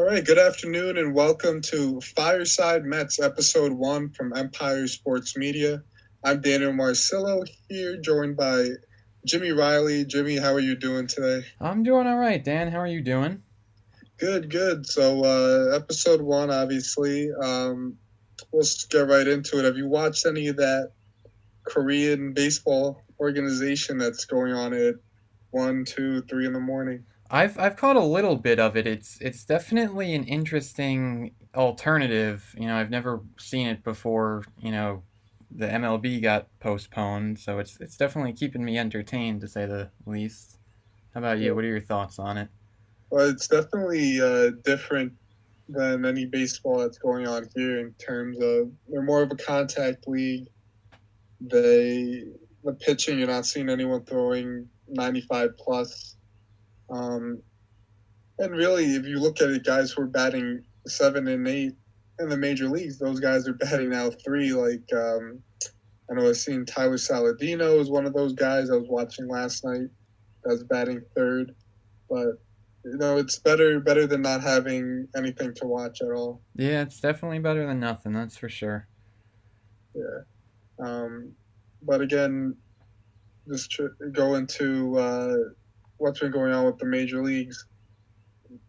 All right, good afternoon and welcome to Fireside Mets, episode one from Empire Sports Media. I'm Daniel Marcillo here, joined by Jimmy Riley. Jimmy, how are you doing today? I'm doing all right, Dan. How are you doing? Good, good. So, uh, episode one, obviously. Um, we'll get right into it. Have you watched any of that Korean baseball organization that's going on at one, two, three in the morning? I've I've caught a little bit of it. It's it's definitely an interesting alternative. You know, I've never seen it before. You know, the MLB got postponed, so it's it's definitely keeping me entertained to say the least. How about you? What are your thoughts on it? Well, it's definitely uh, different than any baseball that's going on here in terms of they're more of a contact league. They the pitching, you're not seeing anyone throwing 95 plus um, and really, if you look at it, guys who are batting seven and eight in the major leagues, those guys are batting now three. Like um, I know I've seen Tyler Saladino is one of those guys I was watching last night. That's batting third, but you know it's better better than not having anything to watch at all. Yeah, it's definitely better than nothing. That's for sure. Yeah, um, but again, just tr- go into uh, what's been going on with the major leagues.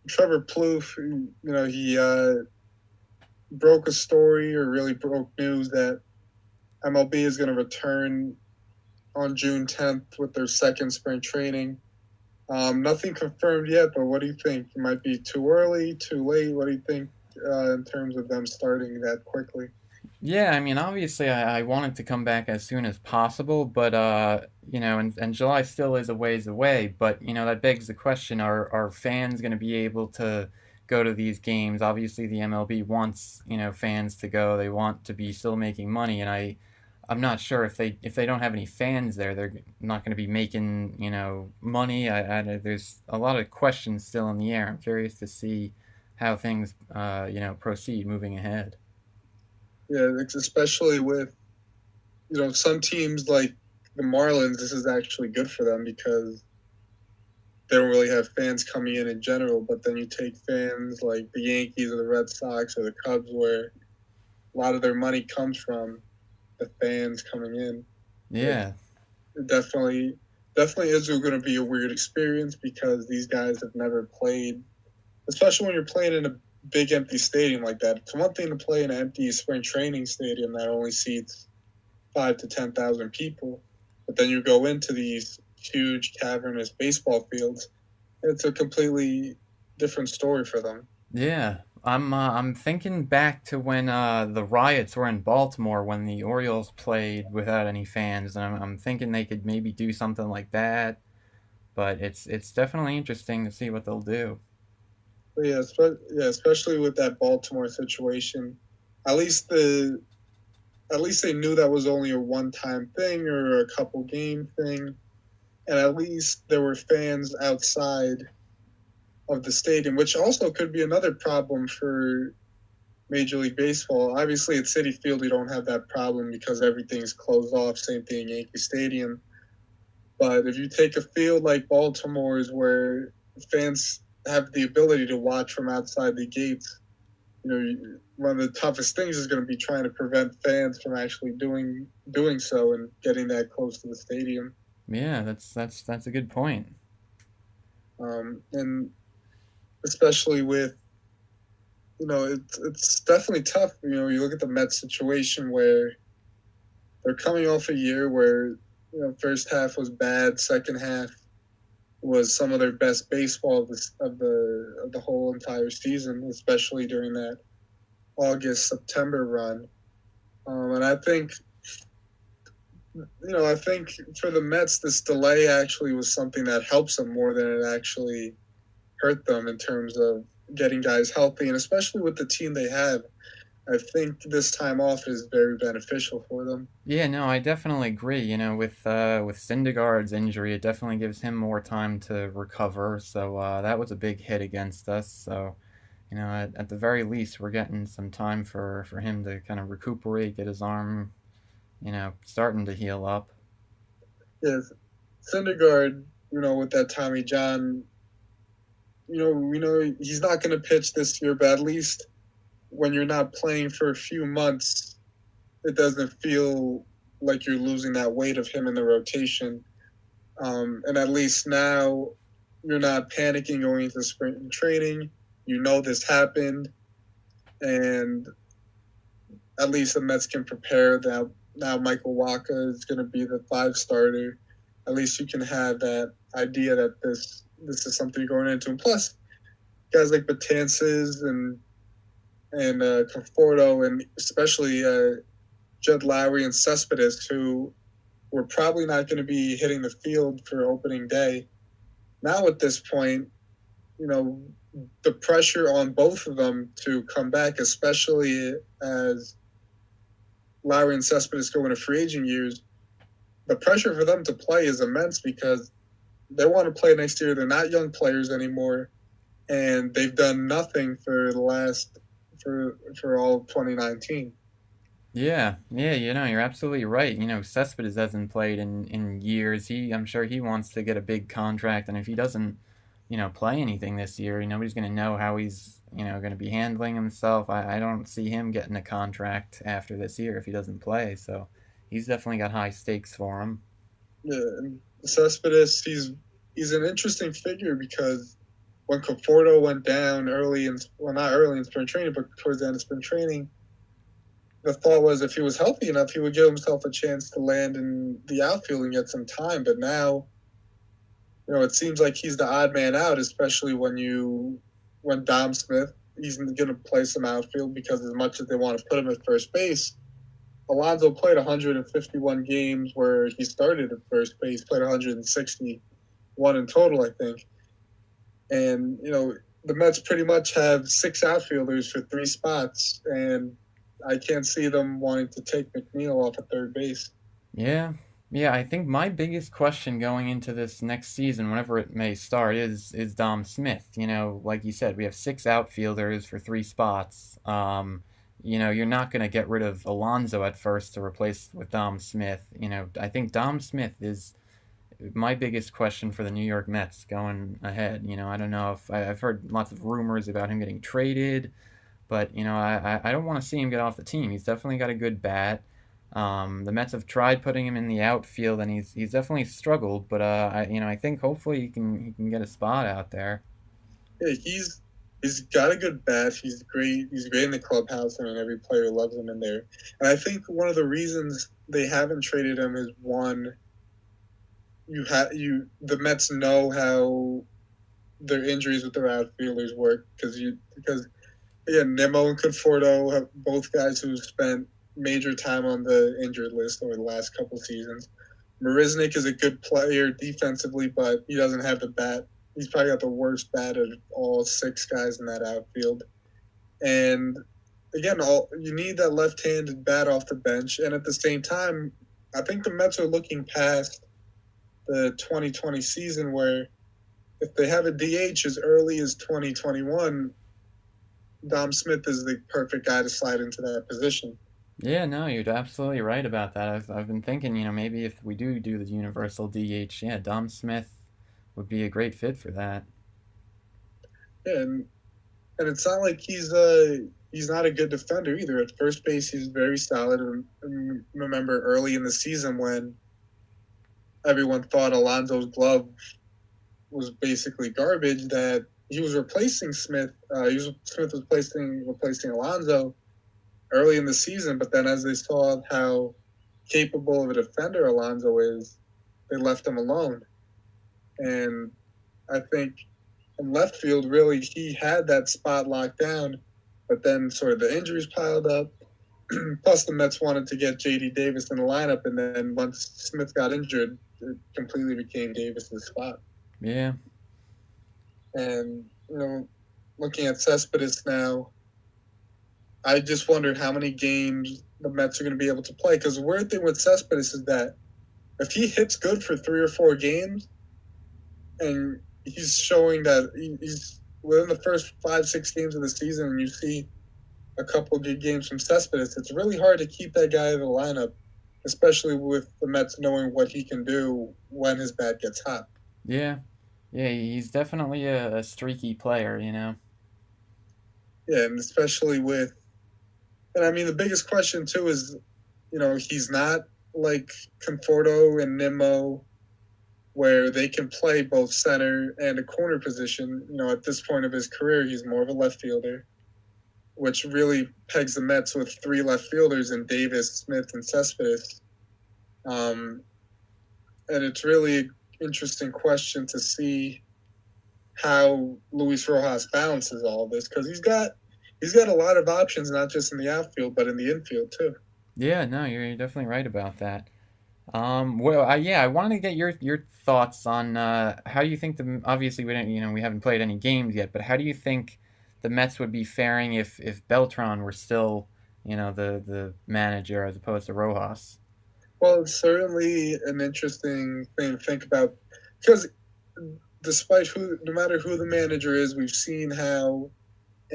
Trevor Plouffe, you know, he uh, broke a story or really broke news that MLB is going to return on June 10th with their second spring training. Um, nothing confirmed yet, but what do you think? It might be too early, too late. What do you think uh, in terms of them starting that quickly? Yeah, I mean, obviously, I, I wanted to come back as soon as possible, but uh, you know, and, and July still is a ways away. But you know, that begs the question: Are are fans going to be able to go to these games? Obviously, the MLB wants you know fans to go. They want to be still making money, and I, I'm not sure if they if they don't have any fans there, they're not going to be making you know money. I, I, there's a lot of questions still in the air. I'm curious to see how things uh, you know proceed moving ahead. Yeah, especially with you know some teams like the Marlins. This is actually good for them because they don't really have fans coming in in general. But then you take fans like the Yankees or the Red Sox or the Cubs, where a lot of their money comes from the fans coming in. Yeah, it definitely, definitely is going to be a weird experience because these guys have never played, especially when you're playing in a big empty stadium like that. It's one thing to play in an empty spring training stadium that only seats five to ten thousand people, but then you go into these huge cavernous baseball fields. It's a completely different story for them. Yeah, I'm uh, I'm thinking back to when uh, the riots were in Baltimore when the Orioles played without any fans, and I'm, I'm thinking they could maybe do something like that. But it's it's definitely interesting to see what they'll do. Yeah, yeah, especially with that Baltimore situation. At least the, at least they knew that was only a one-time thing or a couple game thing, and at least there were fans outside of the stadium, which also could be another problem for Major League Baseball. Obviously, at Citi Field, you don't have that problem because everything's closed off. Same thing, Yankee Stadium. But if you take a field like Baltimore's, where fans have the ability to watch from outside the gates. You know, one of the toughest things is going to be trying to prevent fans from actually doing doing so and getting that close to the stadium. Yeah, that's that's that's a good point. Um, and especially with, you know, it's it's definitely tough. You know, you look at the Mets situation where they're coming off a year where you know first half was bad, second half was some of their best baseball of the of the, of the whole entire season, especially during that August September run. Um, and I think, you know, I think for the Mets, this delay actually was something that helps them more than it actually hurt them in terms of getting guys healthy, and especially with the team they have. I think this time off is very beneficial for them. Yeah, no, I definitely agree. You know, with uh, with Syndergaard's injury, it definitely gives him more time to recover. So uh, that was a big hit against us. So, you know, at, at the very least, we're getting some time for for him to kind of recuperate, get his arm, you know, starting to heal up. Yes, Syndergaard, you know, with that Tommy John you know, we know he's not going to pitch this year, but at least when you're not playing for a few months, it doesn't feel like you're losing that weight of him in the rotation. Um, and at least now you're not panicking going into spring training. You know this happened, and at least the Mets can prepare that now Michael Wacha is going to be the five starter. At least you can have that idea that this this is something you're going into. And plus, guys like Betances and and uh, Conforto and especially uh, Jed Lowrie and Cespedes, who were probably not going to be hitting the field for opening day. Now at this point, you know, the pressure on both of them to come back, especially as Lowrie and Cespedes go into free agent years, the pressure for them to play is immense because they want to play next year. They're not young players anymore, and they've done nothing for the last for for all of 2019. Yeah, yeah, you know, you're absolutely right. You know, Cespedes hasn't played in in years. He, I'm sure he wants to get a big contract, and if he doesn't, you know, play anything this year, nobody's going to know how he's, you know, going to be handling himself. I, I don't see him getting a contract after this year if he doesn't play. So he's definitely got high stakes for him. Yeah, and Cespedes, he's he's an interesting figure because when Conforto went down early in well not early in spring training, but towards the end of spring training, the thought was if he was healthy enough, he would give himself a chance to land in the outfield and get some time. But now, you know, it seems like he's the odd man out, especially when you when Dom Smith he's going to play some outfield because as much as they want to put him at first base, Alonso played 151 games where he started at first base, played 161 in total, I think. And you know, the Mets pretty much have six outfielders for three spots, and I can't see them wanting to take McNeil off at third base. Yeah, yeah. I think my biggest question going into this next season, whenever it may start, is is Dom Smith. You know, like you said, we have six outfielders for three spots. Um, you know, you're not going to get rid of Alonso at first to replace with Dom Smith. You know, I think Dom Smith is my biggest question for the New York Mets going ahead. You know, I don't know if I, have heard lots of rumors about him getting traded. But you know, I, I don't want to see him get off the team. He's definitely got a good bat. Um, the Mets have tried putting him in the outfield, and he's he's definitely struggled. But uh, I, you know, I think hopefully he can he can get a spot out there. Yeah, he's he's got a good bat. He's great. He's great in the clubhouse. I mean, every player loves him in there. And I think one of the reasons they haven't traded him is one. You have you the Mets know how their injuries with their outfielders work because you because yeah, Nimmo and Conforto have both guys who spent major time on the injured list over the last couple seasons. Marisnick is a good player defensively, but he doesn't have the bat. He's probably got the worst bat of all six guys in that outfield. And again, all you need that left-handed bat off the bench. And at the same time, I think the Mets are looking past the 2020 season where if they have a DH as early as 2021, Dom Smith is the perfect guy to slide into that position. Yeah, no, you're absolutely right about that. I've, I've been thinking, you know, maybe if we do do the universal DH, yeah, Dom Smith would be a great fit for that. Yeah, and and it's not like he's uh he's not a good defender either. At first base, he's very solid. And remember early in the season when everyone thought Alonso's glove was basically garbage, that he was replacing Smith. Uh, he was Smith was replacing replacing Alonso early in the season, but then as they saw how capable of a defender Alonso is, they left him alone. And I think in left field, really, he had that spot locked down, but then sort of the injuries piled up. Plus, the Mets wanted to get J.D. Davis in the lineup, and then once Smith got injured, completely became Davis's spot. Yeah, and, you know, looking at Cespedes now, I just wonder how many games the Mets are going to be able to play. Because the weird thing with Cespedes is that if he hits good for three or four games, and he's showing that he's within the first five, six games of the season, and you see a couple good games from Cespedes, it's really hard to keep that guy in the lineup, especially with the Mets knowing what he can do when his bat gets hot. Yeah, Yeah, he's definitely a, a streaky player, you know. Yeah, and especially with, and I mean the biggest question too is, you know, he's not like Conforto and Nimmo, where they can play both center and a corner position. You know, at this point of his career, he's more of a left fielder, which really pegs the Mets with three left fielders in Davis, Smith, and Cespedes. Um, and it's really an interesting question to see how Luis Rojas balances all this because he's got he's got a lot of options, not just in the outfield but in the infield too. Yeah, no, you're, definitely right about that. Um, well, I, yeah, I wanted to get your your thoughts on uh, how do you think the obviously we don't you know we haven't played any games yet, but how do you think the Mets would be faring if if Beltran were still you know the the manager as opposed to Rojas? Well, it's certainly an interesting thing to think about because despite who, no matter who the manager is, we've seen how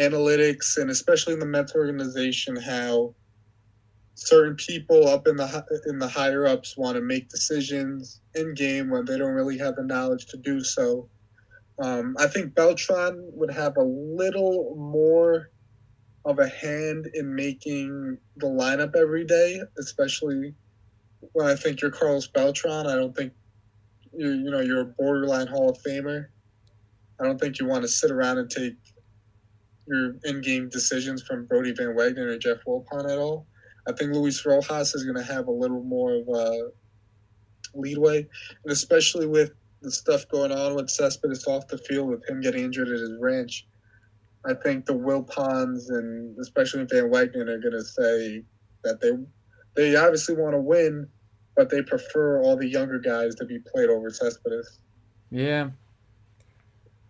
analytics and especially in the Mets organization, how certain people up in the in the higher ups want to make decisions in game when they don't really have the knowledge to do so. Um, I think Beltran would have a little more of a hand in making the lineup every day, especially when I think you're Carlos Beltran, I don't think you you know you're a borderline Hall of Famer. I don't think you want to sit around and take your in-game decisions from Brodie Van Wagenen or Jeff Wilpon at all. I think Luis Rojas is going to have a little more of a leadway, and especially with the stuff going on with Cespedes off the field with him getting injured at his ranch. I think the Wilpons and especially Van Wagenen are going to say that they they obviously want to win, but they prefer all the younger guys to be played over Cespedes. Yeah.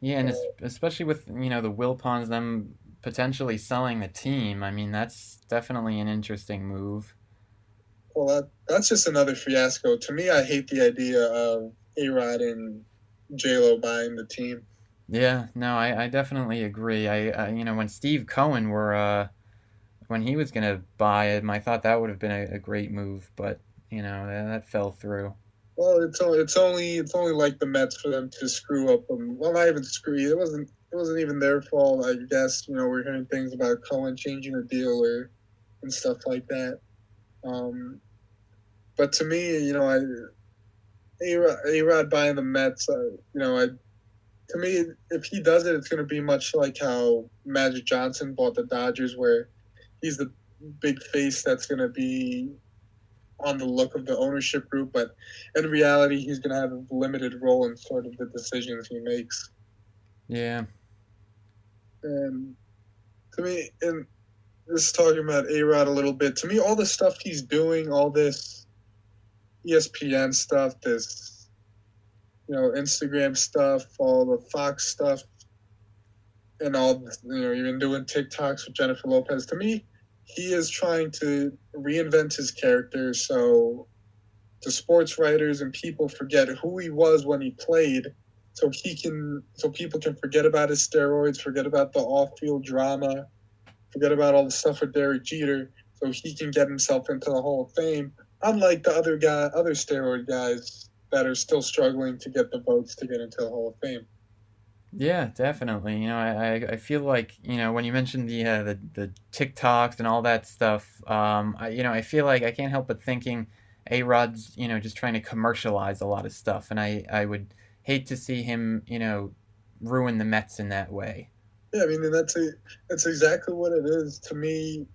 Yeah, and especially with you know the Wilpons them potentially selling the team. I mean, that's definitely an interesting move. Well, that, that's just another fiasco. To me, I hate the idea of A Rod and J Lo buying the team. Yeah, no, I, I definitely agree. I, I you know when Steve Cohen were uh, when he was gonna buy it, I thought that would have been a, a great move, but you know that, that fell through. Well, it's only it's only it's only like the Mets for them to screw up. Them. Well, not even screw. You. It wasn't it wasn't even their fault. I guess you know we're hearing things about Cohen changing the deal or and stuff like that. Um, but to me, you know, I A Rod buying the Mets, uh, you know, I to me, if he does it, it's going to be much like how Magic Johnson bought the Dodgers, where he's the big face that's going to be on the look of the ownership group, but in reality, he's going to have a limited role in sort of the decisions he makes. Yeah. And to me, and just talking about A Rod a little bit. To me, all the stuff he's doing, all this ESPN stuff, this you know Instagram stuff, all the Fox stuff, and all you know, even doing TikToks with Jennifer Lopez. To me, he is trying to reinvent his character so the sports writers and people forget who he was when he played so he can so people can forget about his steroids forget about the off-field drama forget about all the stuff with Derek Jeter so he can get himself into the Hall of Fame unlike the other guy other steroid guys that are still struggling to get the votes to get into the Hall of Fame yeah, definitely. You know, I, I feel like you know when you mentioned the uh, the the TikToks and all that stuff. Um, I, you know, I feel like I can't help but thinking A Rod's you know just trying to commercialize a lot of stuff, and I I would hate to see him you know ruin the Mets in that way. Yeah, I mean that's a that's exactly what it is to me.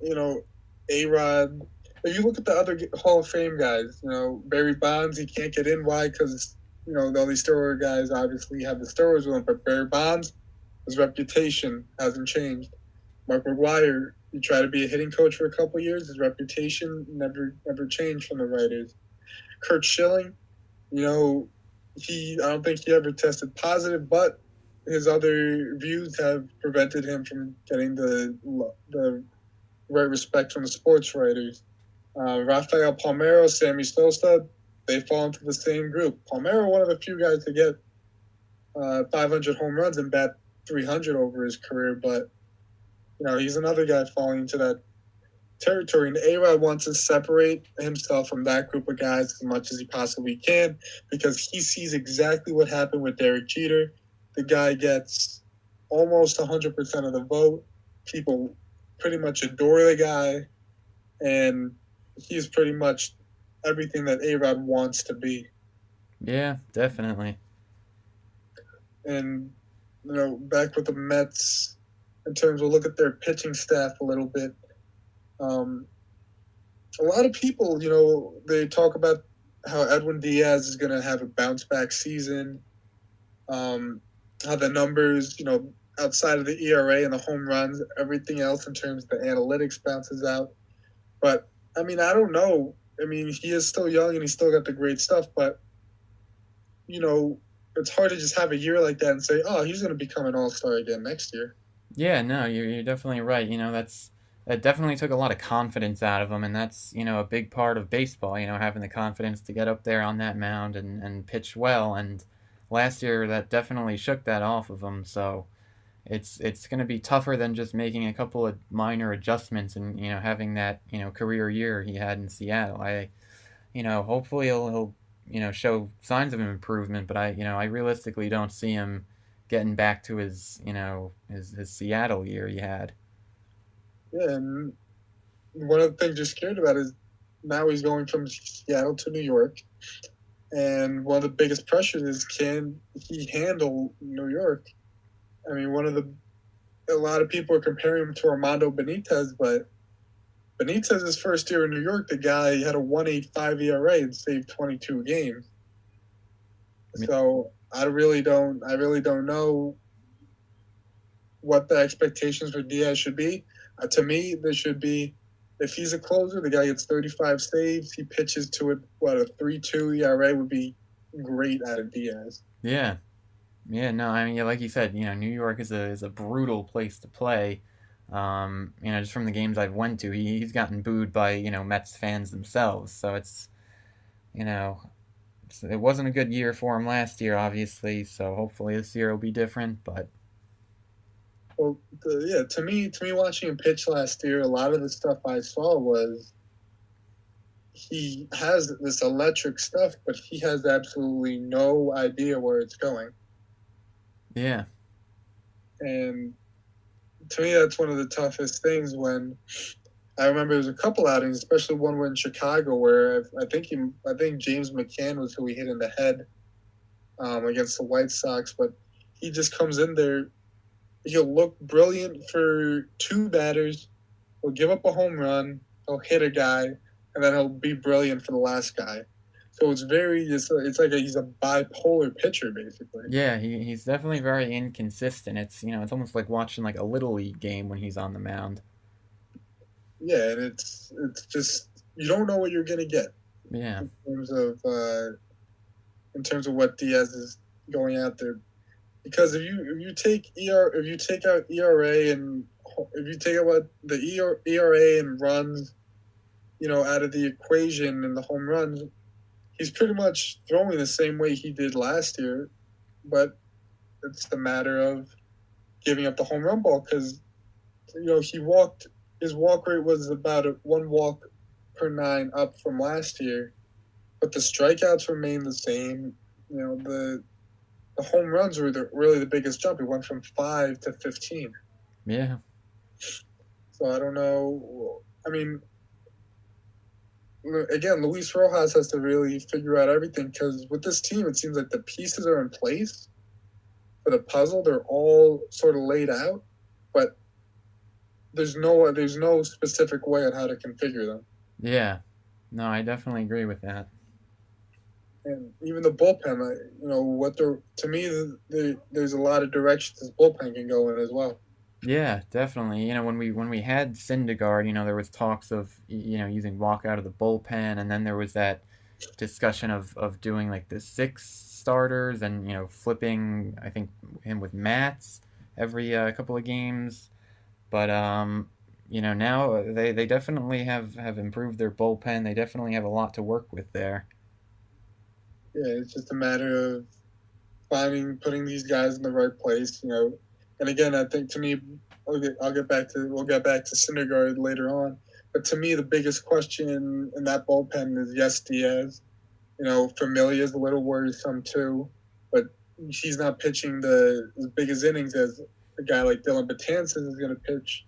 You know, A Rod. If you look at the other Hall of Fame guys, you know Barry Bonds, he can't get in. Why? Because you know, all these steroid guys obviously have the steroids with them, but Barry Bonds, his reputation hasn't changed. Mark McGwire, he tried to be a hitting coach for a couple years. His reputation never never changed from the writers. Curt Schilling, you know, he I don't think he ever tested positive, but his other views have prevented him from getting the the right respect from the sports writers. Uh, Rafael Palmeiro, Sammy Sosa, they fall into the same group. Palmeiro, one of the few guys to get uh, 500 home runs and bat 300 over his career, but you know he's another guy falling into that territory. And A wants to separate himself from that group of guys as much as he possibly can because he sees exactly what happened with Derek Jeter. The guy gets almost 100% of the vote. People pretty much adore the guy, and he's pretty much everything that A Rod wants to be. Yeah, definitely. And, you know, back with the Mets, in terms of look at their pitching staff a little bit. Um, a lot of people, you know, they talk about how Edwin Diaz is going to have a bounce back season. Um, how the numbers, you know, outside of the ERA and the home runs, everything else in terms of the analytics bounces out. But I mean, I don't know. I mean, he is still young and he's still got the great stuff, but you know, it's hard to just have a year like that and say, "Oh, he's going to become an all-star again next year." Yeah, no, you're you're definitely right. You know, that's that definitely took a lot of confidence out of him, and that's you know a big part of baseball. You know, having the confidence to get up there on that mound and and pitch well. And last year, that definitely shook that off of him. So it's it's going to be tougher than just making a couple of minor adjustments and you know having that you know career year he had in Seattle. I, you know, hopefully he'll he'll you know show signs of improvement, but I you know I realistically don't see him getting back to his you know his his Seattle year he had. Yeah, and one of the things you're scared about is now he's going from Seattle to New York, and one of the biggest pressures is can he handle New York? I mean, one of the a lot of people are comparing him to Armando Benitez, but Benitez's first year in New York, the guy had a 1.85 ERA and saved 22 games. So I really don't, I really don't know what the expectations for Diaz should be. Uh, to me, there should be, if he's a closer, the guy gets 35 saves, he pitches to it, what, a 3-2 ERA would be great out of Diaz. Yeah, yeah, no, I mean, yeah, like you said, you know, New York is a is a brutal place to play. Um, you know, just from the games I've went to, he, he's gotten booed by you know Mets fans themselves. So it's, you know, it's, it wasn't a good year for him last year, obviously. So hopefully this year will be different. But well, the, yeah, to me, to me, watching him pitch last year, a lot of the stuff I saw was he has this electric stuff, but he has absolutely no idea where it's going. Yeah. And to me, that's one of the toughest things when I remember there was a couple outings, especially one in Chicago where I think he, I think James McCann was who he hit in the head um, against the White Sox, but he just comes in there. He'll look brilliant for two batters. He'll give up a home run. He'll hit a guy, and then he'll be brilliant for the last guy. So it's very it's, it's like a, he's a bipolar pitcher basically. Yeah, he, he's definitely very inconsistent. It's you know it's almost like watching like a little league game when he's on the mound. Yeah, and it's it's just you don't know what you're gonna get. Yeah. In terms of uh, in terms of what Diaz is going out there, because if you if you take ER if you take out ERA and if you take out what the ERA and runs, you know, out of the equation and the home runs, he's pretty much throwing the same way he did last year, but it's the matter of giving up the home run ball because you know he walked his walk rate was about a, one walk per nine up from last year, but the strikeouts remain the same. You know the the home runs were the, really the biggest jump. It went from five to fifteen. Yeah. So I don't know. I mean, again, Luis Rojas has to really figure out everything because with this team, it seems like the pieces are in place for the puzzle. They're all sort of laid out, but there's no there's no specific way on how to configure them. Yeah, no, I definitely agree with that. And even the bullpen, you know, what they're to me, the, the, there's a lot of directions this bullpen can go in as well. Yeah, definitely. You know, when we when we had Syndergaard, you know, there was talks of you know using Wacha out of the bullpen, and then there was that discussion of of doing like the six starters and you know flipping. I think him with Matz every uh, couple of games, but um, you know now they they definitely have have improved their bullpen. They definitely have a lot to work with there. Yeah, it's just a matter of finding putting these guys in the right place. You know and again, I think to me, I'll get, I'll get back to we'll get back to Syndergaard later on. But to me, the biggest question in that bullpen is yes, Diaz. You know, Familia is a little worrisome too, but he's not pitching the as big as innings as a guy like Dellin Betances is going to pitch.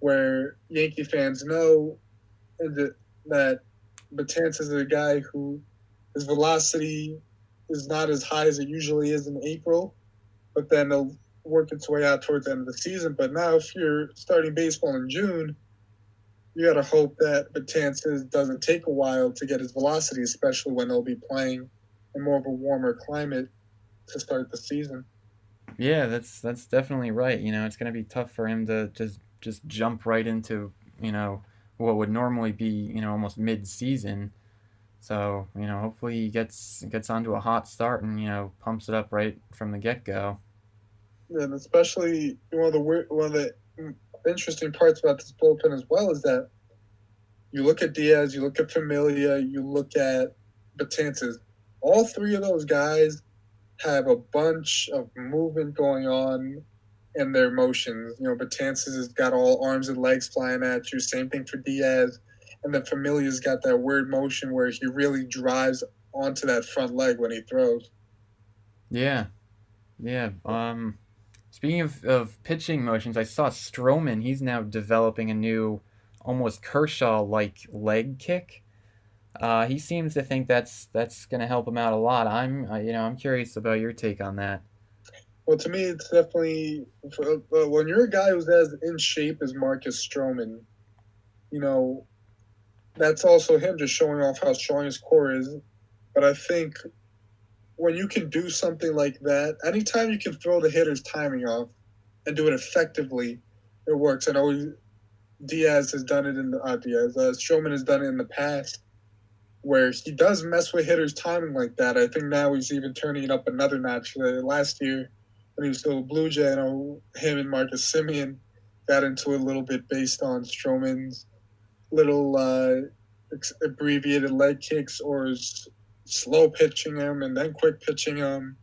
Where Yankee fans know that Betances is a guy who his velocity is not as high as it usually is in April, but then work its way out towards the end of the season. But now, if you're starting baseball in June, you got to hope that Betances doesn't take a while to get his velocity, especially when they'll be playing in more of a warmer climate to start the season. Yeah, that's that's definitely right. You know, it's going to be tough for him to just just jump right into you know what would normally be you know almost mid-season so you know, hopefully he gets gets onto a hot start and you know pumps it up right from the get go. And especially one of the one of the interesting parts about this bullpen as well is that you look at Diaz, you look at Familia, you look at Betances. All three of those guys have a bunch of movement going on in their motions. You know, Betances has got all arms and legs flying at you. Same thing for Diaz and then Familia's got that weird motion where he really drives onto that front leg when he throws. Yeah, yeah. Um, speaking of, of pitching motions, I saw Stroman. He's now developing a new, almost Kershaw-like leg kick. Uh, he seems to think that's that's going to help him out a lot. I'm, uh, you know, I'm curious about your take on that. Well, to me, it's definitely for, uh, when you're a guy who's as in shape as Marcus Stroman. You know, that's also him just showing off how strong his core is. But I think when you can do something like that, anytime you can throw the hitter's timing off and do it effectively, it works. I know Diaz has done it in the uh, Diaz, uh, Stroman has done it in the past, where he does mess with hitters' timing like that. I think now he's even turning it up another notch. Uh, last year, when he was still a Blue Jay, I know him and Marcus Semien got into it a little bit based on Stroman's little uh, abbreviated leg kicks or is slow pitching him and then quick pitching him.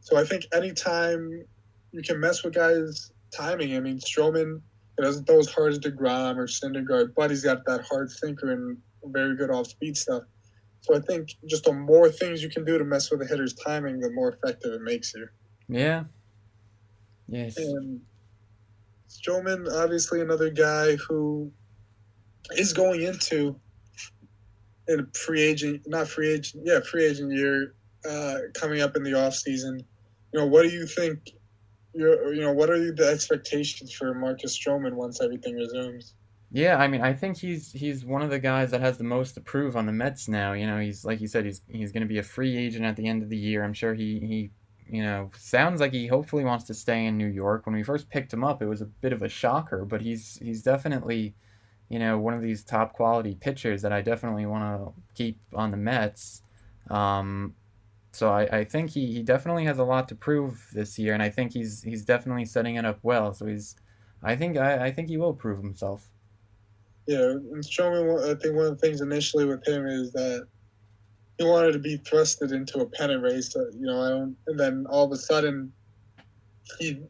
So I think anytime you can mess with guys' timing, I mean, Stroman it doesn't throw as hard as DeGrom or Syndergaard, but he's got that hard sinker and very good off speed stuff. So I think just the more things you can do to mess with the hitter's timing, the more effective it makes you. Yeah. Yes. And Stroman, obviously, another guy who is going into in a free agent, not free agent, yeah, free agent year uh, coming up in the off season. You know, what do you think? you you know, what are the expectations for Marcus Stroman once everything resumes? Yeah, I mean, I think he's he's one of the guys that has the most to prove on the Mets now. You know, he's like you said, he's he's going to be a free agent at the end of the year. I'm sure he he you know sounds like he hopefully wants to stay in New York. When we first picked him up, it was a bit of a shocker, but he's he's definitely you know, one of these top quality pitchers that I definitely want to keep on the Mets. Um, so I, I think he, he definitely has a lot to prove this year, and I think he's he's definitely setting it up well. So he's, I think I, I think he will prove himself. Yeah, and Stroman, I think one of the things initially with him is that he wanted to be thrusted into a pennant race. Uh, you know, and then all of a sudden, he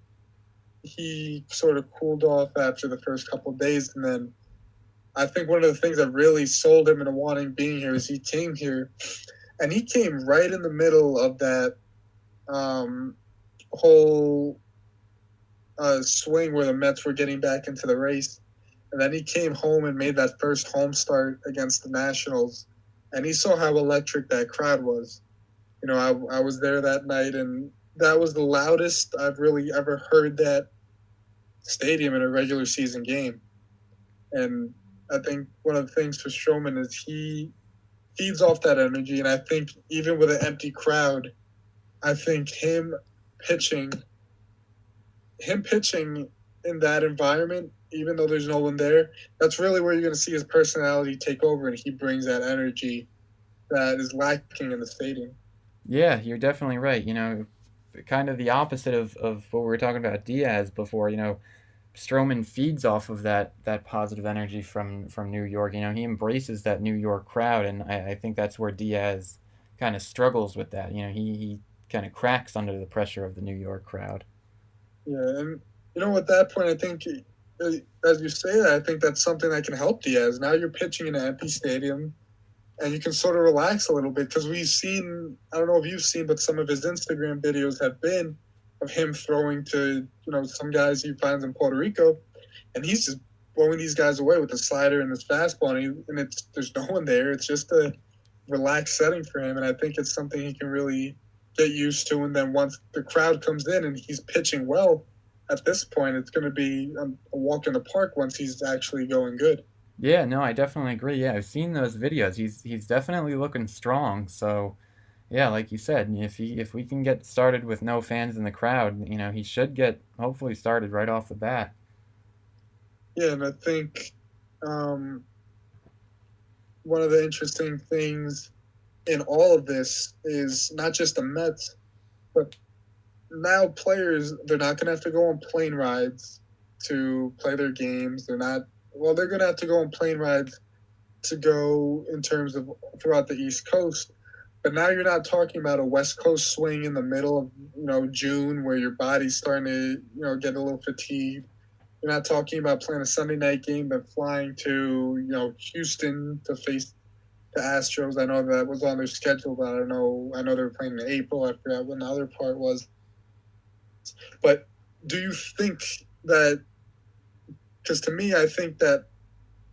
he sort of cooled off after the first couple days, and then I think one of the things that really sold him into wanting being here is he came here, and he came right in the middle of that um, whole uh, swing where the Mets were getting back into the race, and then he came home and made that first home start against the Nationals, and he saw how electric that crowd was. You know, I, I was there that night, and that was the loudest I've really ever heard that stadium in a regular season game. And I think one of the things for Stroman is he feeds off that energy, and I think even with an empty crowd, I think him pitching, him pitching in that environment, even though there's no one there, that's really where you're going to see his personality take over, and he brings that energy that is lacking in the stadium. Yeah, you're definitely right. You know, kind of the opposite of, of what we were talking about Diaz before. You know, Stroman feeds off of that that positive energy from from New York. You know, he embraces that New York crowd, and I, I think that's where Diaz kind of struggles with that. You know, he he kind of cracks under the pressure of the New York crowd. Yeah, and you know, at that point, I think as you say that, I think that's something that can help Diaz. Now you're pitching in an empty stadium, and you can sort of relax a little bit because we've seen. I don't know if you've seen, but some of his Instagram videos have been of him throwing to you know some guys he finds in Puerto Rico, and he's just blowing these guys away with the slider and his fastball, and, he, and it's there's no one there. It's just a relaxed setting for him, and I think it's something he can really get used to. And then once the crowd comes in and he's pitching well, at this point, it's going to be a walk in the park once he's actually going good. Yeah, no, I definitely agree. Yeah, I've seen those videos. He's he's definitely looking strong. So, yeah, like you said, if he if we can get started with no fans in the crowd, you know, he should get hopefully started right off the bat. Yeah, and I think um, one of the interesting things in all of this is not just the Mets, but now players they're not going to have to go on plane rides to play their games. They're not well. They're going to have to go on plane rides to go in terms of throughout the East Coast. But now you're not talking about a West Coast swing in the middle of you know June where your body's starting to you know get a little fatigued. You're not talking about playing a Sunday night game but flying to you know Houston to face the Astros. I know that was on their schedule, but I don't know. I know they were playing in April. I forgot what the other part was. But do you think that? Because to me, I think that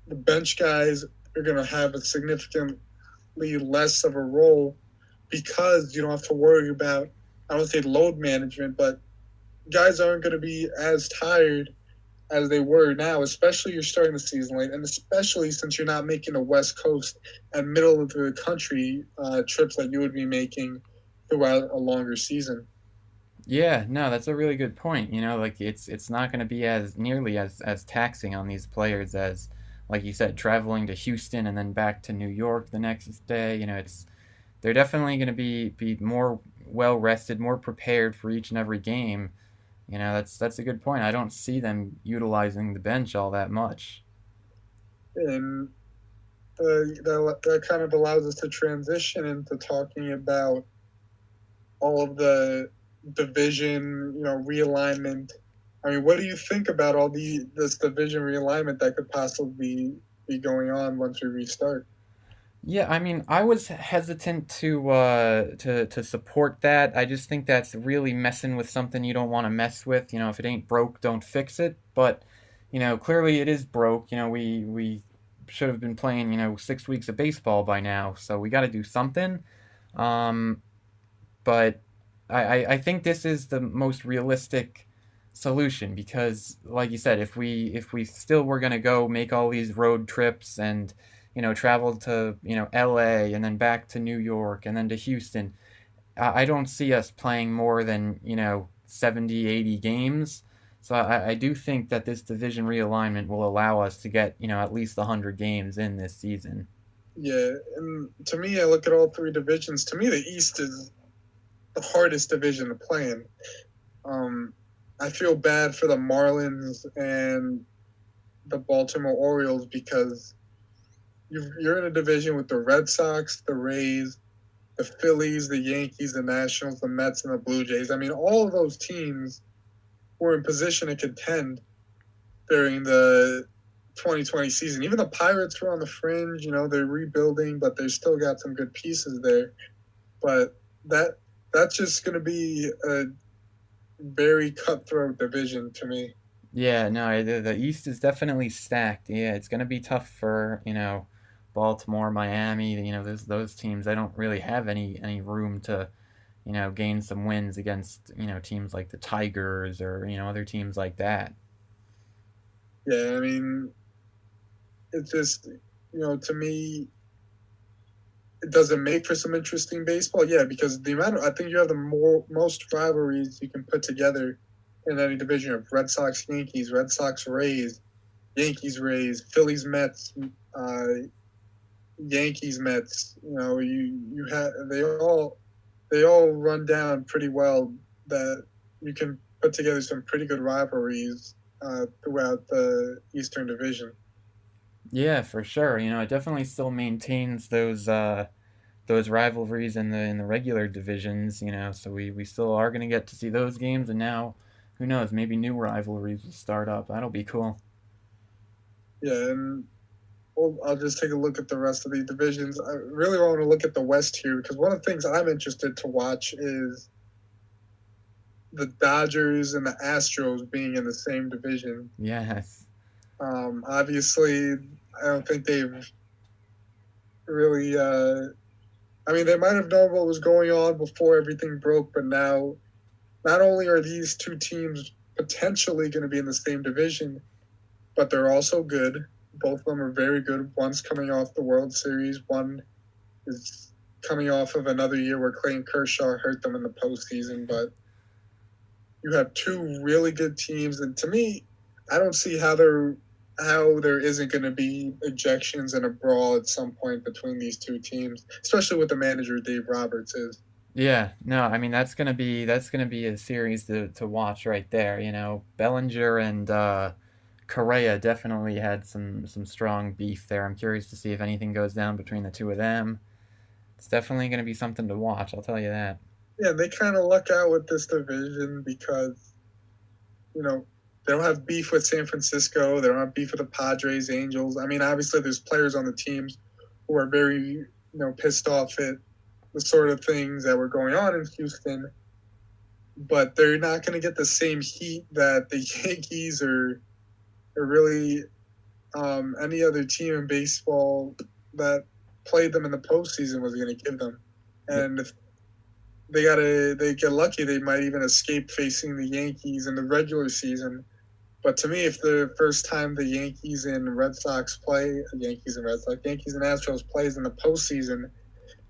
the bench guys are going to have a significantly less of a role because you don't have to worry about. I don't say load management, but guys aren't going to be as tired as they were now, especially you're starting the season late, and especially since you're not making the West Coast and middle of the country uh, trips that you would be making throughout a longer season. Yeah, no, that's a really good point. You know, like it's it's not going to be as nearly as as taxing on these players as, like you said, traveling to Houston and then back to New York the next day. You know, it's they're definitely going to be be more well rested, more prepared for each and every game. You know, that's that's a good point. I don't see them utilizing the bench all that much. And that, that kind of allows us to transition into talking about all of the division, you know, realignment. I mean, what do you think about all the this division realignment that could possibly be going on once we restart? Yeah, I mean, I was hesitant to uh, to to support that. I just think that's really messing with something you don't want to mess with. You know, if it ain't broke, don't fix it. But you know, clearly it is broke. You know, we we should have been playing you know six weeks of baseball by now, so we got to do something. Um, but I, I think this is the most realistic solution because like you said if we if we still were going to go make all these road trips and you know travel to you know LA and then back to New York and then to Houston I don't see us playing more than you know 70 80 games. So I, I do think that this division realignment will allow us to get you know at least 100 games in this season. Yeah and to me I look at all three divisions. To me the East is the hardest division to play in. Um, I feel bad for the Marlins and the Baltimore Orioles because you're in a division with the Red Sox, the Rays, the Phillies, the Yankees, the Nationals, the Mets, and the Blue Jays. I mean, all of those teams were in position to contend during the 2020 season. Even the Pirates were on the fringe. You know, they're rebuilding, but they still got some good pieces there. But that that's just going to be a very cutthroat division to me. Yeah, no, the, the East is definitely stacked. Yeah, it's going to be tough for you know Baltimore, Miami. You know, those those teams. I don't really have any any room to you know gain some wins against you know teams like the Tigers or you know other teams like that. Yeah, I mean, it's just you know to me does it make for some interesting baseball? Yeah, because the amount of, I think you have the more most rivalries you can put together in any division of Red Sox Yankees, Red Sox Rays, Yankees Rays, Phillies Mets, uh, Yankees Mets. You know, you you have they all they all run down pretty well. That you can put together some pretty good rivalries uh, throughout the Eastern Division. Yeah, for sure. You know, it definitely still maintains those uh, those rivalries in the in the regular divisions. You know, so we we still are going to get to see those games, and now who knows? Maybe new rivalries will start up. That'll be cool. Yeah, and well, I'll just take a look at the rest of the divisions. I really want to look at the West here because one of the things I'm interested to watch is the Dodgers and the Astros being in the same division. Yes. Um, obviously, I don't think they've really. Uh, I mean, they might have known what was going on before everything broke, but now, not only are these two teams potentially going to be in the same division, but they're also good. Both of them are very good. One's coming off the World Series. One is coming off of another year where Clayton Kershaw hurt them in the postseason. But you have two really good teams, and to me, I don't see how there how there isn't going to be ejections and a brawl at some point between these two teams, especially with the manager Dave Roberts is. Yeah, no, I mean that's gonna be that's gonna be a series to, to watch right there. You know, Bellinger and uh, Correa definitely had some some strong beef there. I'm curious to see if anything goes down between the two of them. It's definitely gonna be something to watch. I'll tell you that. Yeah, they kind of luck out with this division because, you know, they don't have beef with San Francisco. They don't have beef with the Padres, Angels. I mean, obviously, there's players on the teams who are very, you know, pissed off at the sort of things that were going on in Houston. But they're not going to get the same heat that the Yankees or, or really um, any other team in baseball that played them in the postseason was going to give them. And if they gotta they get lucky, they might even escape facing the Yankees in the regular season but to me, if the first time the Yankees and Red Sox play, Yankees and Red Sox, Yankees and Astros plays in the postseason,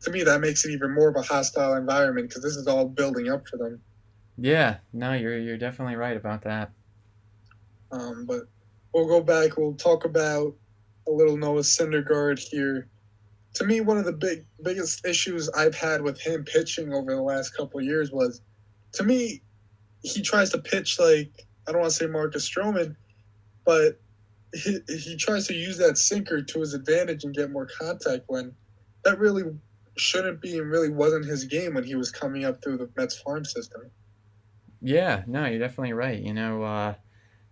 to me that makes it even more of a hostile environment because this is all building up for them. Yeah, no, you're you're definitely right about that. Um, but we'll go back. We'll talk about a little Noah Syndergaard here. To me, one of the big biggest issues I've had with him pitching over the last couple of years was, to me, he tries to pitch like I don't want to say Marcus Stroman, but he, he tries to use that sinker to his advantage and get more contact when that really shouldn't be and really wasn't his game when he was coming up through the Mets farm system. Yeah, no, you're definitely right. You know, uh,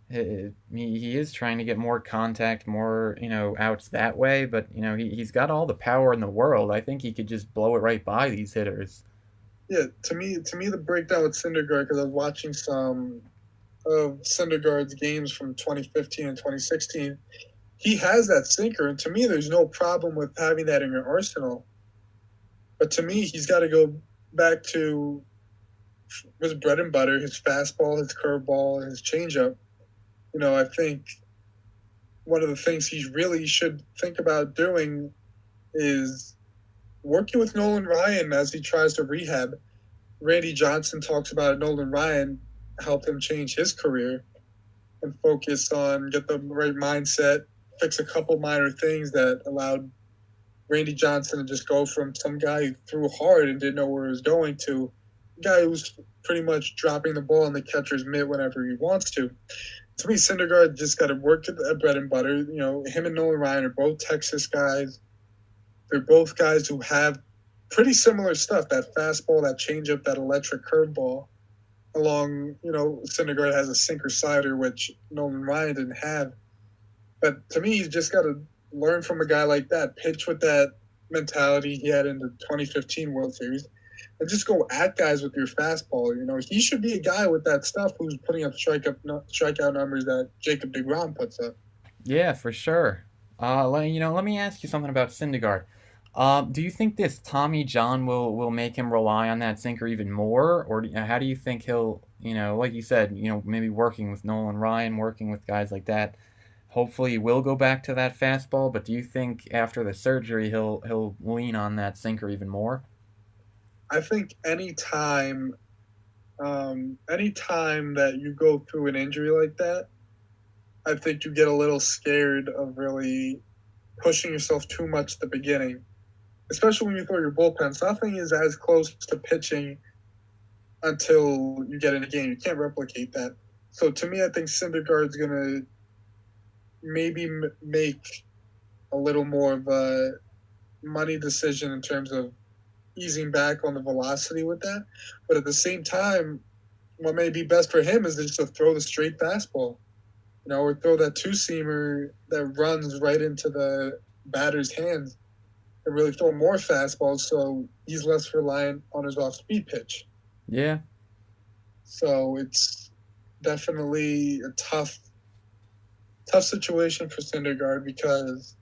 he, he is trying to get more contact, more, you know, outs that way, but, you know, he, he's got all the power in the world. I think he could just blow it right by these hitters. Yeah, to me, to me, the breakdown with Syndergaard because I was watching some of Syndergaard's games from 2015 and 2016, he has that sinker, and to me, there's no problem with having that in your arsenal. But to me, he's got to go back to his bread and butter, his fastball, his curveball, his changeup. You know, I think one of the things he really should think about doing is working with Nolan Ryan as he tries to rehab. Randy Johnson talks about Nolan Ryan helped him change his career and focus on get the right mindset, fix a couple minor things that allowed Randy Johnson to just go from some guy who threw hard and didn't know where he was going to a guy who's pretty much dropping the ball in the catcher's mitt whenever he wants to. To me, Syndergaard just got to work at the bread and butter. You know, him and Nolan Ryan are both Texas guys. They're both guys who have pretty similar stuff that fastball, that changeup, that electric curveball along, you know, Syndergaard has a sinker slider, which Nolan Ryan didn't have. But to me, he's just got to learn from a guy like that, pitch with that mentality he had in the 2015 World Series, and just go at guys with your fastball. You know, he should be a guy with that stuff who's putting up strikeout strikeout numbers that Jacob Degrom puts up. Yeah, for sure. Uh, you know, let me ask you something about Syndergaard. Uh, do you think this Tommy John will will make him rely on that sinker even more, or do, how do you think he'll, you know, like you said, you know, maybe working with Nolan Ryan, working with guys like that, hopefully he will go back to that fastball. But do you think after the surgery he'll he'll lean on that sinker even more? I think any time, um, any time that you go through an injury like that, I think you get a little scared of really pushing yourself too much at the beginning especially when you throw your bullpens. Nothing is as close to pitching until you get in a game. You can't replicate that. So to me, I think Syndergaard's going to maybe m- make a little more of a money decision in terms of easing back on the velocity with that. But at the same time, what may be best for him is just to throw the straight fastball. you know, or throw that two seamer that runs right into the batter's hands and really throw more fastballs so he's less reliant on his off speed pitch. Yeah. So it's definitely a tough tough situation for Syndergaard because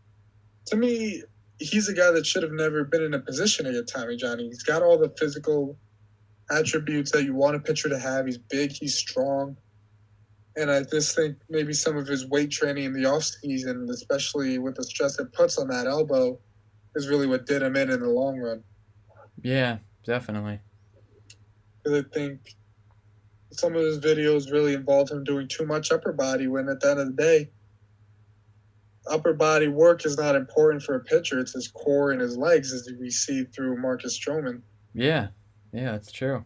to me, he's a guy that should have never been in a position to get Tommy John. He's got all the physical attributes that you want a pitcher to have. He's big, he's strong. And I just think maybe some of his weight training in the offseason, especially with the stress it puts on that elbow, is really what did him in in the long run. Yeah, definitely. Because I think some of his videos really involved him doing too much upper body when at the end of the day, upper body work is not important for a pitcher. It's his core and his legs, as we see through Marcus Stroman. Yeah, yeah, that's true.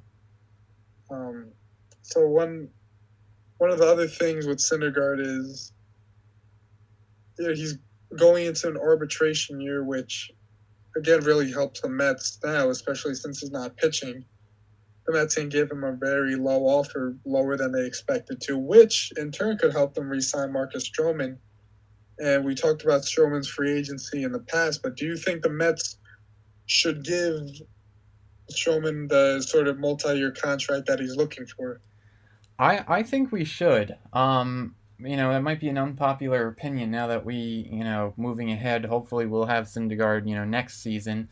Um, so one one of the other things with Syndergaard is you know, he's going into an arbitration year, which again really helps the Mets now, especially since he's not pitching. The Mets can give him a very low offer, lower than they expected to, which in turn could help them re-sign Marcus Stroman. And we talked about Stroman's free agency in the past, but do you think the Mets should give Stroman the sort of multi-year contract that he's looking for? I I think we should. Um, you know, that might be an unpopular opinion now that we, you know, moving ahead. Hopefully, we'll have Syndergaard, you know, next season.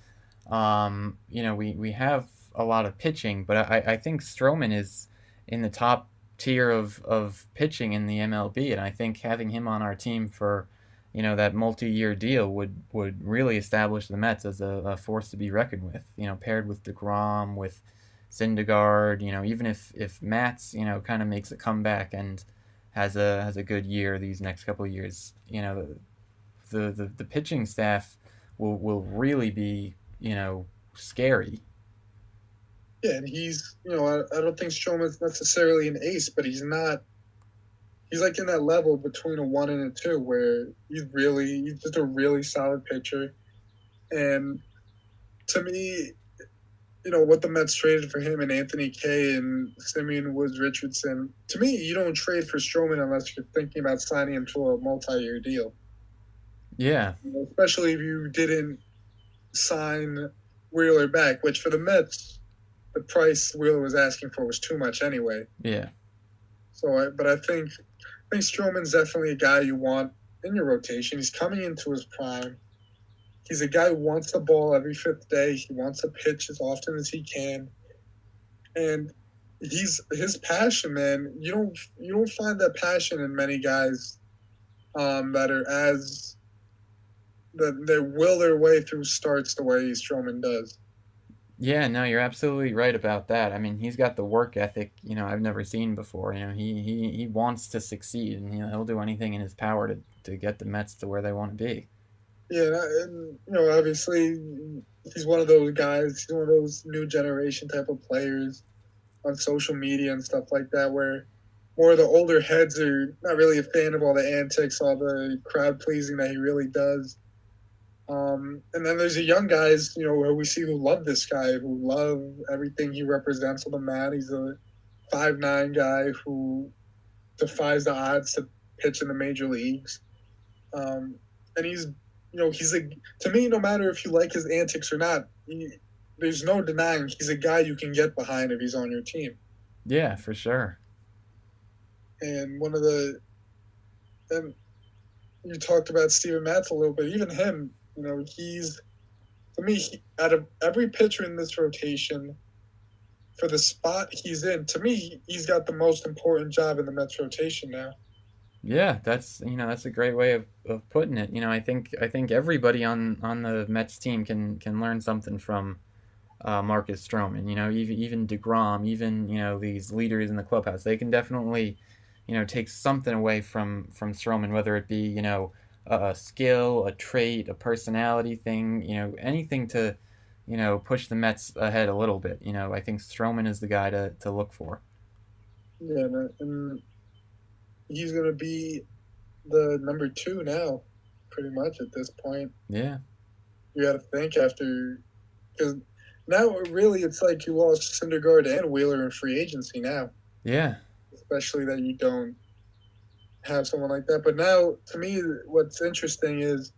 Um, you know, we we have a lot of pitching, but I I think Stroman is in the top tier of of pitching in the MLB, and I think having him on our team for you know that multi-year deal would would really establish the Mets as a, a force to be reckoned with. You know, paired with Degrom, with Syndergaard. You know, even if if Matz you know kind of makes a comeback and has a has a good year these next couple of years, you know, the the, the pitching staff will will really be you know scary. Yeah, and he's you know I, I don't think Stroman's necessarily an ace, but he's not he's like in that level between a one and a two where he's really he's just a really solid pitcher. And to me, you know, what the Mets traded for him and Anthony Kay and Simeon Woods Richardson, to me, you don't trade for Stroman unless you're thinking about signing him to a multi year deal. Yeah. Especially if you didn't sign Wheeler back, which for the Mets, the price Wheeler was asking for was too much anyway. Yeah. So, I, but I think I think Stroman's definitely a guy you want in your rotation. He's coming into his prime. He's a guy who wants the ball every fifth day. He wants to pitch as often as he can, and he's his passion, man. You don't you don't find that passion in many guys um, that are as that they will their way through starts the way Stroman does. Yeah, no, you're absolutely right about that. I mean, he's got the work ethic, you know, I've never seen before. You know, he he, he wants to succeed, and you know, he'll do anything in his power to, to get the Mets to where they want to be. Yeah, and you know, obviously, he's one of those guys. He's one of those new generation type of players on social media and stuff like that, where more of the older heads are not really a fan of all the antics, all the crowd pleasing that he really does. Um, and then there's the young guys, you know, where we see who love this guy, who love everything he represents on the mat. He's a five nine guy who defies the odds to pitch in the major leagues. Um, and he's, you know, he's a to me, no matter if you like his antics or not, he, there's no denying he's a guy you can get behind if he's on your team. Yeah, for sure. And one of the, and you talked about Steven Matz a little bit. Even him, you know, he's to me he, out of every pitcher in this rotation, for the spot he's in, to me he's got the most important job in the Mets rotation now. Yeah, that's you know that's a great way of, of putting it. You know, I think I think everybody on on the Mets team can can learn something from uh, Marcus Stroman. You know, even even Degrom, even you know these leaders in the clubhouse, they can definitely you know take something away from from Stroman, whether it be you know a skill, a trait, a personality thing, you know, anything to, you know, push the Mets ahead a little bit. You know, I think Stroman is the guy to, to look for. Yeah, and he's going to be the number two now, pretty much at this point. Yeah. You got to think after, because now really it's like you lost Syndergaard and Wheeler in free agency now. Yeah. Especially that you don't have someone like that. But now, to me, what's interesting is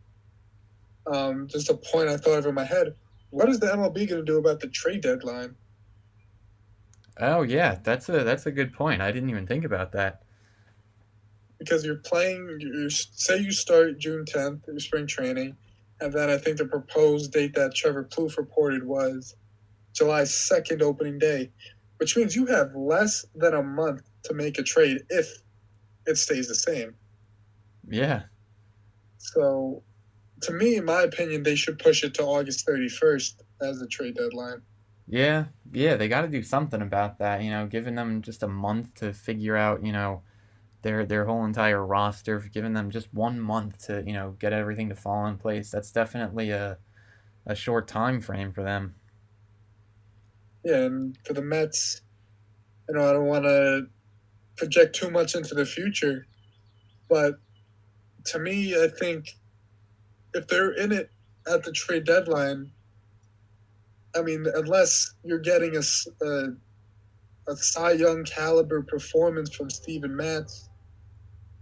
um, just a point I thought of in my head. What is the MLB going to do about the trade deadline? Oh yeah, that's a that's a good point. I didn't even think about that. Because you're playing, you say you start June 10th, your spring training, and then I think the proposed date that Trevor Plouffe reported was July 2nd, opening day, which means you have less than a month to make a trade if it stays the same. Yeah. So, to me, in my opinion, they should push it to August 31st as the trade deadline. Yeah, yeah, they got to do something about that. You know, giving them just a month to figure out, you know, their their whole entire roster, giving them just one month to, you know, get everything to fall in place. That's definitely a a short time frame for them. Yeah, and for the Mets, you know, I don't want to project too much into the future, but to me, I think if they're in it at the trade deadline, I mean, unless you're getting a, a, a Cy Young caliber performance from Steven Matz,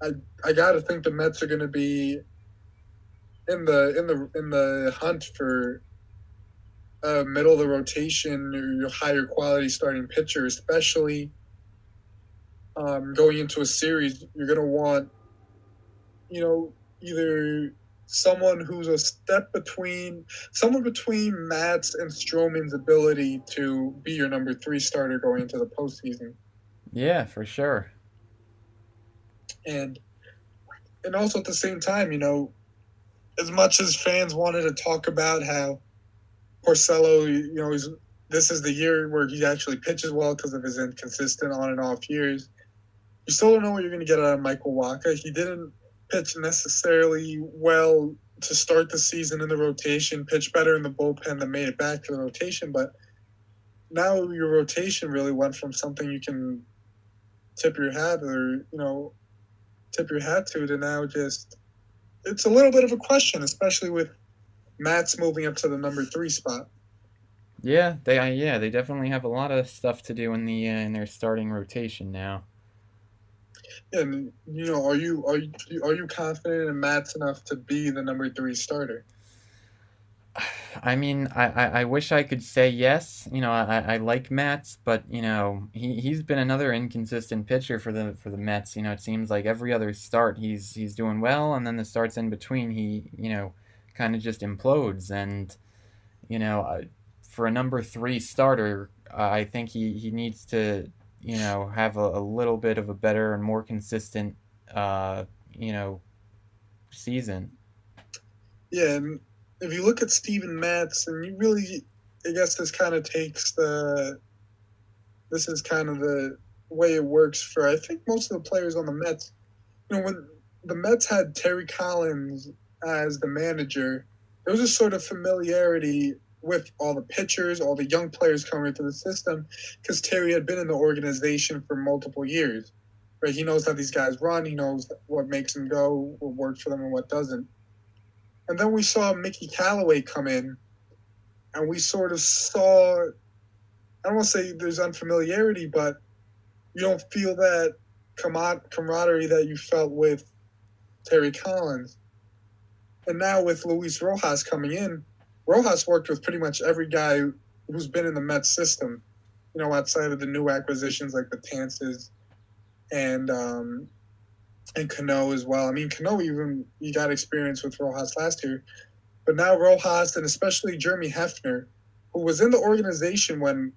I I got to think the Mets are to be in the in the in the hunt for a middle of the rotation or higher quality starting pitcher, especially um, going into a series. You're to want, you know, either someone who's a step between someone between Matz and Stroman's ability to be your number three starter going into the postseason. Yeah, for sure. And and also at the same time, you know, as much as fans wanted to talk about how Porcello, you know, he's this is the year where he actually pitches well because of his inconsistent on and off years. You still don't know what you're going to get out of Michael Wacha. He didn't pitch necessarily well to start the season in the rotation, pitch better in the bullpen than made it back to the rotation. But now your rotation really went from something you can tip your hat or, you know, tip your hat to to now just it's a little bit of a question, especially with Matz moving up to the number three spot. Yeah, they uh, yeah they definitely have a lot of stuff to do in the uh, in their starting rotation now. And you know, are you are you are you confident in Matz enough to be the number three starter? I mean, I, I, I wish I could say yes. You know, I, I like Matz, but you know, he he's been another inconsistent pitcher for the for the Mets. You know, it seems like every other start he's he's doing well, and then the starts in between he you know kind of just implodes. And you know, for a number three starter, I think he he needs to you know, have a, a little bit of a better and more consistent, uh, you know, season. Yeah, if you look at Steven and you really, I guess this kind of takes the, this is kind of the way it works for I think most of the players on the Mets. You know, when the Mets had Terry Collins as the manager, there was a sort of familiarity with all the pitchers, all the young players coming into the system, because Terry had been in the organization for multiple years. Right, he knows how these guys run. He knows what makes them go, what works for them, and what doesn't. And then we saw Mickey Callaway come in, and we sort of saw. I don't want to say there's unfamiliarity, but you don't feel that camaraderie that you felt with Terry Collins. And now with Luis Rojas coming in, Rojas worked with pretty much every guy who's been in the Mets system, you know, outside of the new acquisitions like Betances and um, and Cano as well. I mean, Cano even he got experience with Rojas last year, but now Rojas and especially Jeremy Hefner, who was in the organization when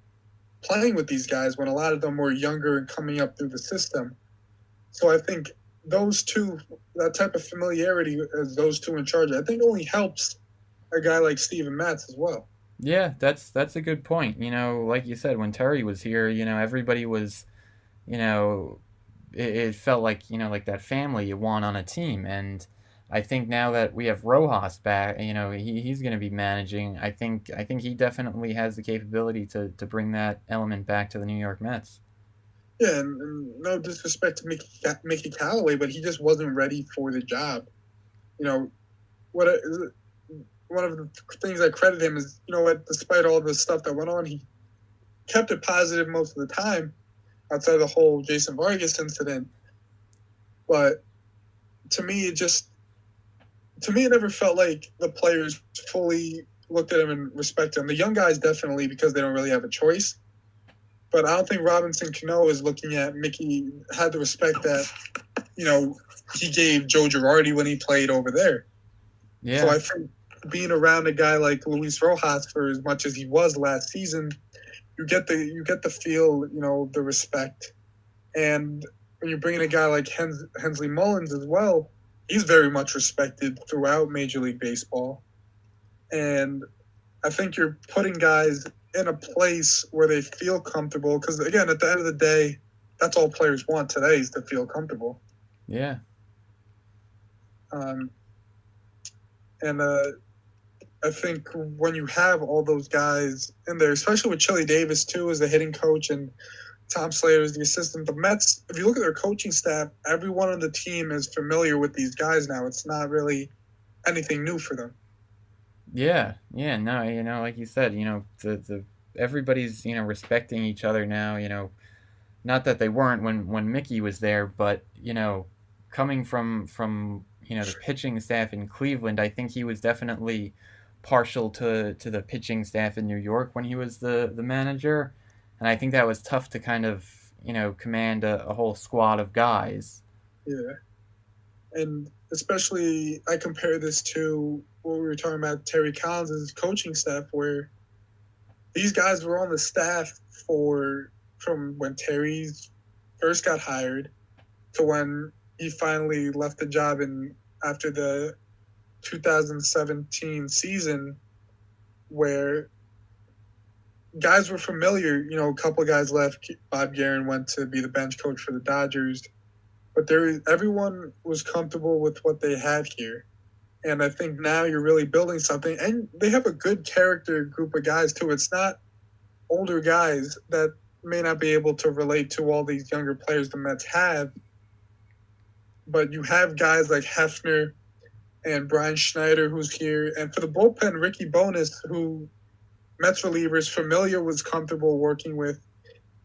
playing with these guys when a lot of them were younger and coming up through the system. So I think those two, that type of familiarity as those two in charge, I think only helps a guy like Steven Matz as well. Yeah, that's that's a good point. You know, like you said, when Terry was here, you know, everybody was, you know, it, it felt like you know like that family you want on a team, and I think now that we have Rojas back, you know, he, he's going to be managing. I think I think he definitely has the capability to to bring that element back to the New York Mets. Yeah, and, and no disrespect to Mickey Mickey Callaway, but he just wasn't ready for the job. You know, what one of the things I credit him is, you know what, despite all the stuff that went on, he kept it positive most of the time outside of the whole Jason Vargas incident. But to me, it just to me it never felt like the players fully looked at him and respected him. The young guys definitely because they don't really have a choice. But I don't think Robinson Cano is looking at Mickey had the respect that you know he gave Joe Girardi when he played over there. Yeah. So I think being around a guy like Luis Rojas for as much as he was last season, you get the you get the feel, you know, the respect. And when you're bringing a guy like Hens- Hensley Meulens as well, he's very much respected throughout Major League Baseball. And I think you're putting guys in a place where they feel comfortable. Because again, at the end of the day, that's all players want today is to feel comfortable. Yeah. Um, and uh, I think when you have all those guys in there, especially with Chili Davis too as the hitting coach and Tom Slater as the assistant, the Mets. If you look at their coaching staff, everyone on the team is familiar with these guys now. It's not really anything new for them. Yeah, yeah, no, you know, like you said, you know, the the everybody's you know respecting each other now. You know, not that they weren't when when Mickey was there, but you know, coming from from you know the pitching staff in Cleveland, I think he was definitely partial to to the pitching staff in New York when he was the the manager, and I think that was tough to kind of you know command a, a whole squad of guys. Yeah, and especially I compare this to what we were talking about Terry Collins' coaching staff, where these guys were on the staff for from when Terry's first got hired to when he finally left the job and after the 2017 season where guys were familiar. You know, a couple guys left. Bob Geren went to be the bench coach for the Dodgers, but there, everyone was comfortable with what they had here. And I think now you're really building something, and they have a good character group of guys too. It's not older guys that may not be able to relate to all these younger players the Mets have, but you have guys like Hefner and Brian Schneider, who's here, and for the bullpen, Ricky Bones, who Mets relievers familiar was comfortable working with,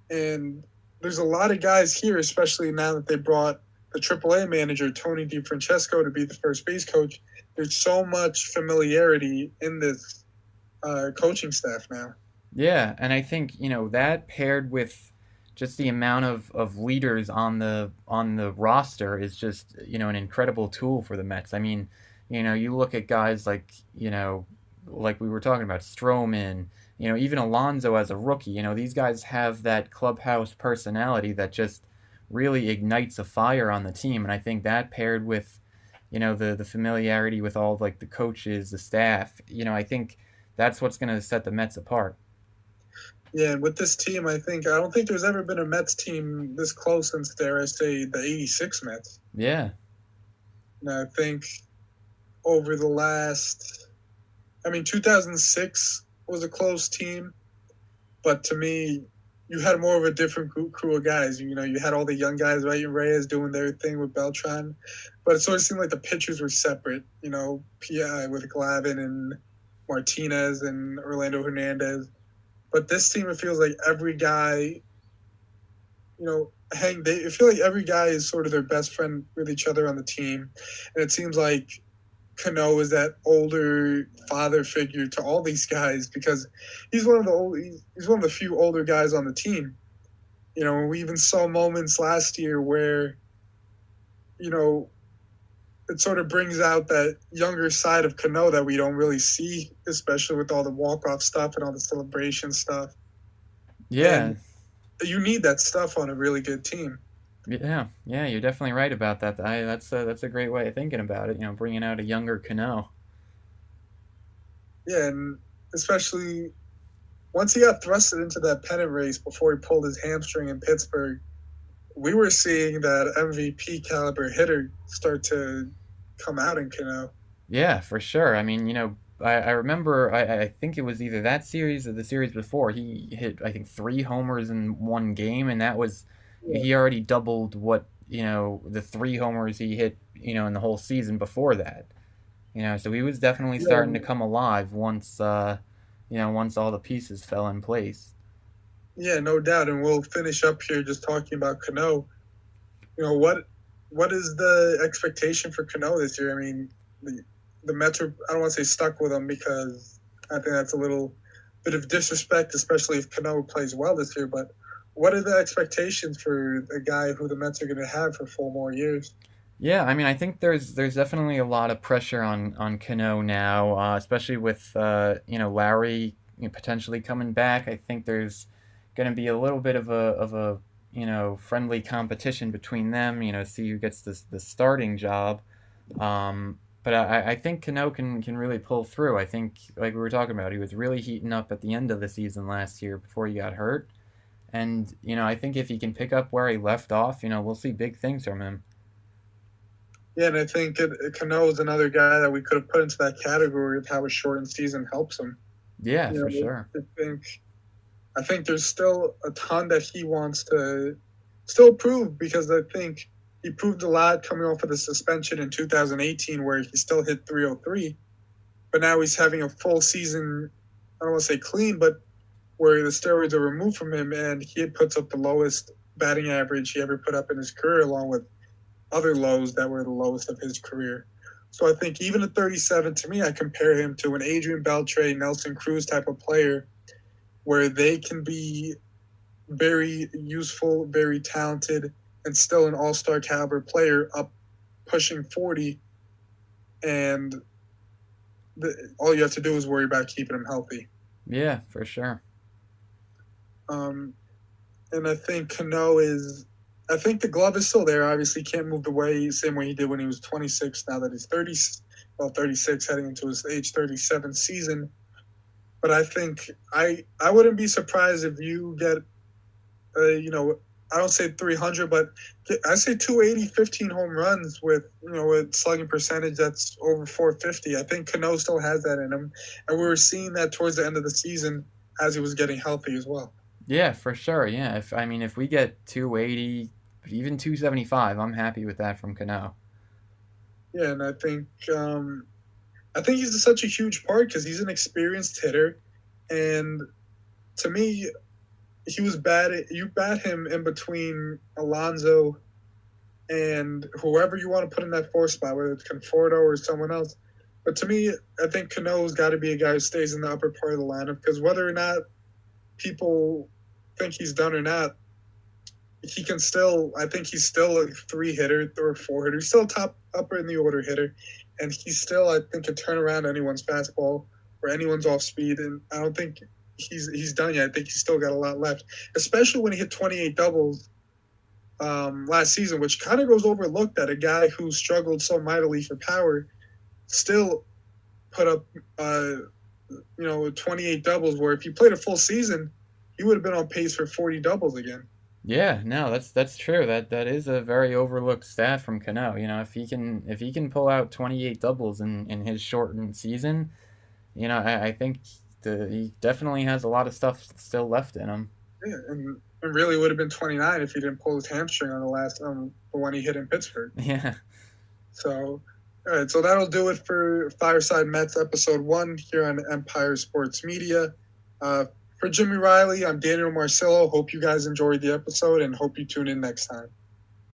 and there's a lot of guys here, especially now that they brought the AAA manager Tony DeFrancesco, to be the first base coach. There's so much familiarity in this uh, coaching staff now. Yeah, and I think you know that paired with just the amount of, of leaders on the on the roster is just you know an incredible tool for the Mets. I mean, you know, you look at guys like you know like we were talking about Stroman, you know, even Alonso as a rookie, you know, these guys have that clubhouse personality that just really ignites a fire on the team. And I think that paired with, you know, the the familiarity with all like the coaches, the staff, you know, I think that's what's going to set the Mets apart. Yeah, and with this team, I think I don't think there's ever been a Mets team this close since dare I say the '86 Mets. Yeah. And I think over the last I mean, 2006 was a close team, but to me, you had more of a different crew of guys. You know, you had all the young guys, right? Reyes doing their thing with Beltran, but it sort of seemed like the pitchers were separate. You know, PI with Glavine and Martinez and Orlando Hernandez. But this team, it feels like every guy, you know, hang. They feel like every guy is sort of their best friend with each other on the team, and it seems like Cano is that older father figure to all these guys because he's one of the old, he's one of the few older guys on the team. You know, we even saw moments last year where, you know, it sort of brings out that younger side of Cano that we don't really see, especially with all the walk off stuff and all the celebration stuff. Yeah. And you need that stuff on a really good team. Yeah, yeah, you're definitely right about that. I, that's a, that's a great way of thinking about it. You know, bringing out a younger Cano. Yeah, and especially once he got thrusted into that pennant race before he pulled his hamstring in Pittsburgh, we were seeing that MVP caliber hitter start to come out in Cano. Yeah, for sure. I mean, you know, I, I remember, I, I think it was either that series or the series before, he hit, I think, three homers in one game, and that was he already doubled what you know the three homers he hit you know in the whole season before that. You know, so he was definitely yeah. starting to come alive once uh, you know once all the pieces fell in place. Yeah, no doubt, and we'll finish up here just talking about Cano. You know what what is the expectation for Cano this year? I mean, the the Mets are I don't want to say stuck with him because I think that's a little bit of disrespect, especially if Cano plays well this year. But what are the expectations for a guy who the Mets are going to have for four more years? Yeah, I mean, I think there's there's definitely a lot of pressure on on Cano now, uh, especially with uh, you know Lowrie potentially coming back. I think there's going to be a little bit of a of a you know friendly competition between them. You know, see who gets the the starting job. Um, but I, I think Cano can can really pull through. I think like we were talking about, he was really heating up at the end of the season last year before he got hurt. And you know, I think if he can pick up where he left off, you know, we'll see big things from him. Yeah, and I think Cano is another guy that we could have put into that category of how a shortened season helps him. Yeah, you for know, sure. I think I think there's still a ton that he wants to still prove because I think he proved a lot coming off of the suspension in 2018 where he still hit 303, but now he's having a full season. I don't want to say clean, but where the steroids are removed from him, and he puts up the lowest batting average he ever put up in his career, along with other lows that were the lowest of his career. So I think even at 37, to me, I compare him to an Adrian Beltre, Nelson Cruz type of player, where they can be very useful, very talented, and still an all-star caliber player up pushing 40 and the, all you have to do is worry about keeping him healthy yeah for sure um, and i think cano is I think the glove is still there. Obviously, can't move the way same way he did when he was 26. Now that he's 30, well, 36, heading into his age 37 season. But I think I I wouldn't be surprised if you get, uh, you know, I don't say 300, but I say 280, 15 home runs with you know a slugging percentage that's over 450. I think Cano still has that in him, and we were seeing that towards the end of the season as he was getting healthy as well. Yeah, for sure. Yeah, if I mean if we get 280, even 275, I'm happy with that from Cano. Yeah, and I think um, I think he's such a huge part because he's an experienced hitter, and to me, he was bad. At, You bat him in between Alonso and whoever you want to put in that fourth spot, whether it's Conforto or someone else. But to me, I think Cano's got to be a guy who stays in the upper part of the lineup because whether or not people think he's done or not, he can still. I think he's still a three hitter or four hitter. He's still top upper in the order hitter, and he still I think can turn around anyone's fastball or anyone's off speed. And I don't think he's he's done yet. I think he's still got a lot left, especially when he hit 28 doubles um, last season, which kind of goes overlooked. That a guy who struggled so mightily for power still put up, uh, you know, 28 doubles. Where if he played a full season, he would have been on pace for 40 doubles again. Yeah, no, that's that's true. That that is a very overlooked stat from Cano. You know, if he can if he can pull out 28 doubles in in his shortened season, you know, I, I think the, he definitely has a lot of stuff still left in him. Yeah, and it really would have been 29 if he didn't pull his hamstring on the last um the one he hit in Pittsburgh. Yeah. So, all right, so that'll do it for Fireside Mets episode one here on Empire Sports Media. Uh, for Jimmy Riley, I'm Daniel Marcillo. Hope you guys enjoyed the episode and hope you tune in next time.